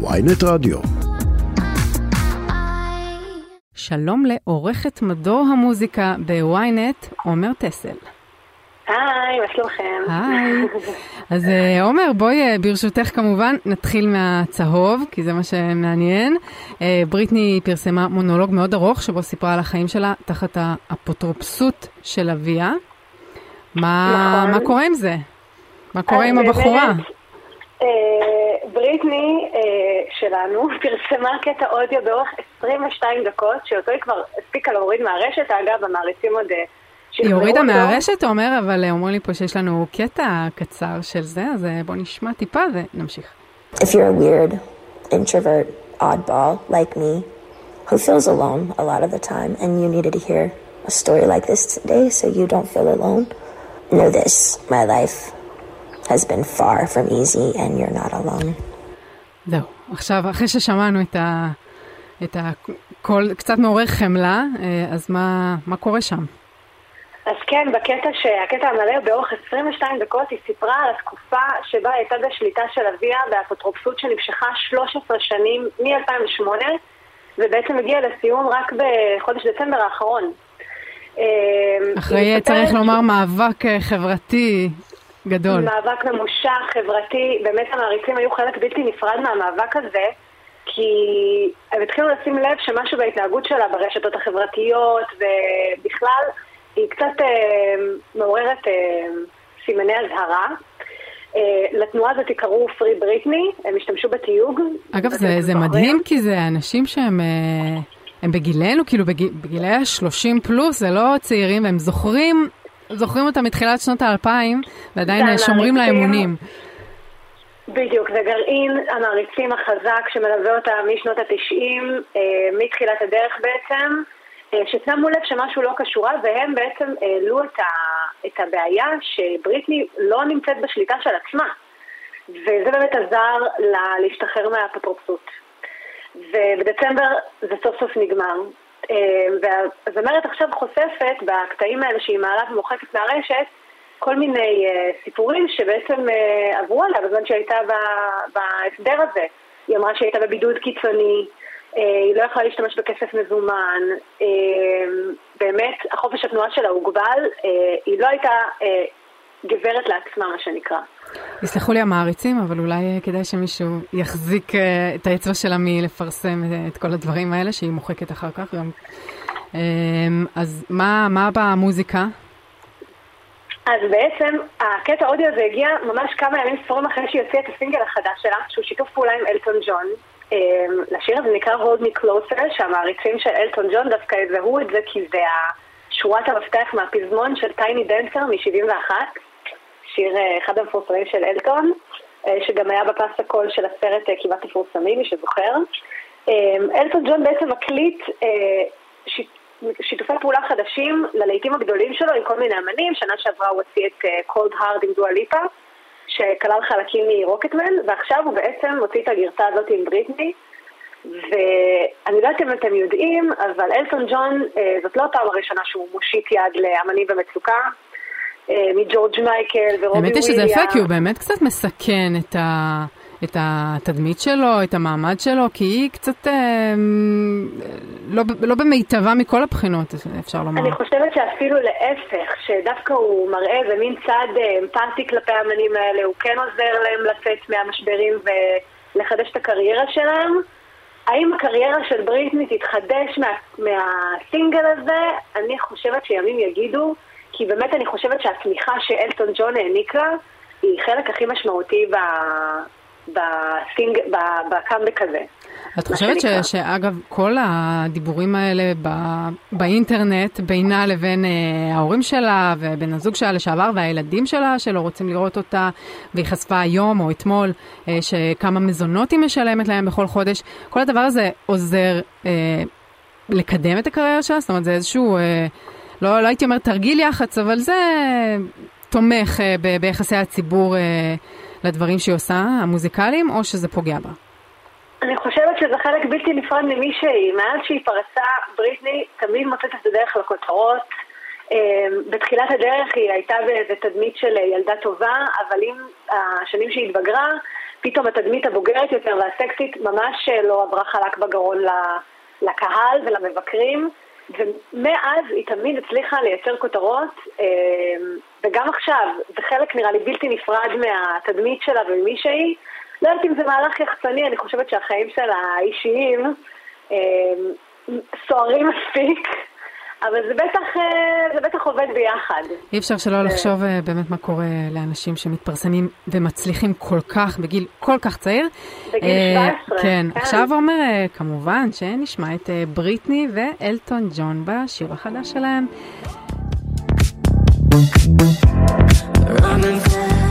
ויינט רדיו. שלום לעורכת מדור המוזיקה בוויינט, עומר טסל. היי, מה שלומכם? היי. אז אה, עומר, בואי אה, ברשותך כמובן נתחיל מהצהוב, כי זה מה שמעניין. אה, בריטני פרסמה מונולוג מאוד ארוך, שבו סיפרה על החיים שלה תחת האפוטרופסות של אביה. מה, נכון. מה קורה עם זה? מה קורה עם הבחורה? באמת, בריטני אה, שלנו פרסמה קטע אודיו באורך 22 דקות, שאותו היא כבר הספיקה להוריד מהרשת, אגב, המעריצים עוד... אה, היא הורידה. מהרשת, עומר, אבל אה, אומרים לי פה שיש לנו קטע קצר של זה, אז אה, בואו נשמע טיפה ונמשיך. If you're a weird, introvert, oddball like me, who feels alone a lot of the time, and you needed to hear a story like this today so you don't feel alone, know this my life has been far from easy, and you're not alone. זהו, עכשיו, אחרי ששמענו את ה... את הקול קצת מעורר חמלה, אה, אז מה, מה קורה שם? אז כן, בקטע שהקטע המלא באורך 22 דקות היא סיפרה על התקופה שבה הייתה בשליטה של אביה באפוטרופסות שנמשכה 13 שנים מ-2008 ובעצם הגיעה לסיום רק בחודש דצמבר האחרון. אה, אחרי, צריך לומר, מאבק אה, חברתי גדול. מאבק ממושך, חברתי, באמת המעריצים היו חלק בלתי נפרד מהמאבק הזה, כי הם התחילו לשים לב שמשהו בהתנהגות שלה ברשתות החברתיות ובכלל, היא קצת אה, מעוררת אה, סימני אזהרה. אה, לתנועה הזאת קראו פרי בריטני, הם השתמשו בתיוג. אגב, זה, זה? מדהים, כי זה אנשים שהם אה, הם בגילנו, כאילו בגיל, בגילי ה-30 פלוס, זה לא צעירים, והם זוכרים, זוכרים אותם מתחילת שנות האלפיים, ועדיין שומרים לה. אמונים. בדיוק, זה גרעין המעריצים החזק שמלווה אותה משנות התשעים, אה, מתחילת הדרך בעצם, אה, ששמו לב שמשהו לא קשורה, והם בעצם העלו את, ה, את הבעיה שבריטני לא נמצאת בשליטה של עצמה. וזה באמת עזר לה להשתחרר מהאפוטרופסות. ובדצמבר זה סוף סוף נגמר. אה, והזמרת עכשיו חושפת בקטעים האלה שהיא מעלה ומוחקת מהרשת כל מיני אה, סיפורים שבעצם אה, עברו עליה בזמן שהיא הייתה ב- בהסדר הזה. היא אמרה שהיא הייתה בבידוד קיצוני, אה, היא לא יכלה להשתמש בכסף מזומן, אה, באמת החופש התנועה שלה הוגבל, היא לא הייתה גברת לעצמה מה שנקרא. יסלחו לי המעריצים, אבל אולי כדאי שמישהו יחזיק אה, את האצבע שלה מלפרסם אה, את כל הדברים האלה, שהיא מוחקת אחר כך גם. אה, אז מה, מה במוזיקה? אז בעצם הקטע האודיו הזה הגיע ממש כמה ימים ספורים אחרי שהיא הוציאה את הסינגל החדש שלה, שהוא שיתוף פעולה עם אלטון ג'ון. אמ, לשיר הזה נקרא Hold Me Closer, שהמעריצים של אלטון ג'ון דווקא יזהו את זה כי זה שורת המפתח מהפזמון של טייני דנסר מ-71, שיר אה, אחד המפורסמים של אלטון, אה, שגם היה בפס הקול של הסרט אה, כמעט מפורסמים, מי שזוכר. אלטון ג'ון בעצם מקליט שיתופי פעולה חדשים ללהיטים הגדולים שלו עם כל מיני אמנים, שנה שעברה הוא הוציא את קולד הארד עם דואה ליפה, שכלל חלקים מרוקטמן, ועכשיו הוא בעצם מוציא את הגרסה הזאת עם בריטני, ואני לא יודעת אם אתם יודעים, אבל אלטון ג'ון, זאת לא הפעם הראשונה שהוא מושיט יד לאמנים במצוקה, מג'ורג' מייקל ורובי האמת היא שזה וויליאם. יפה, כי הוא באמת קצת מסכן את, ה, את התדמית שלו, את המעמד שלו, כי היא קצת אה, לא, לא במיטבה מכל הבחינות, אפשר לומר. אני חושבת שאפילו להפך, שדווקא הוא מראה איזה מין צד אה, אמפתי כלפי האמנים האלה, הוא כן עוזר להם לצאת מהמשברים ולחדש את הקריירה שלהם. האם הקריירה של בריטני תתחדש מה, מהסינגל הזה? אני חושבת שימים יגידו, כי באמת אני חושבת שהתמיכה שאלטון ג'ון העניק לה היא חלק הכי משמעותי ב... בסינג... בקאמבק הזה. את חושבת ש. שאגב, כל הדיבורים האלה ב, באינטרנט, בינה לבין אה, ההורים שלה ובן הזוג שלה לשעבר והילדים שלה שלא רוצים לראות אותה, והיא חשפה היום או אתמול אה, שכמה מזונות היא משלמת להם בכל חודש, כל הדבר הזה עוזר אה, לקדם את הקריירה שלה? זאת אומרת, זה איזשהו, אה, לא, לא הייתי אומרת תרגיל יח"צ, אבל זה תומך אה, ב, ביחסי הציבור אה, לדברים שהיא עושה, המוזיקליים, או שזה פוגע בה? אני חושבת שזה חלק בלתי נפרד ממי שהיא. מאז שהיא פרצה, בריטני תמיד מוצאת את הדרך לכותרות. אמ, בתחילת הדרך היא הייתה באיזה תדמית של ילדה טובה, אבל עם השנים שהיא התבגרה, פתאום התדמית הבוגרת יותר והסקסית ממש לא עברה חלק בגרון לקהל ולמבקרים. ומאז היא תמיד הצליחה לייצר כותרות, וגם עכשיו, זה חלק נראה לי בלתי נפרד מהתדמית שלה וממי שהיא. לא יודעת אם זה מהלך יחצני, אני חושבת שהחיים שלה האישיים סוערים מספיק. אבל זה בטח, אה, זה בטח עובד ביחד. אי אפשר שלא לחשוב אה, באמת מה קורה לאנשים שמתפרסמים ומצליחים כל כך, בגיל כל כך צעיר. בגיל 17. כן, כן. עכשיו אומר, כמובן שנשמע את בריטני ואלטון ג'ון בשיר החדש שלהם. Running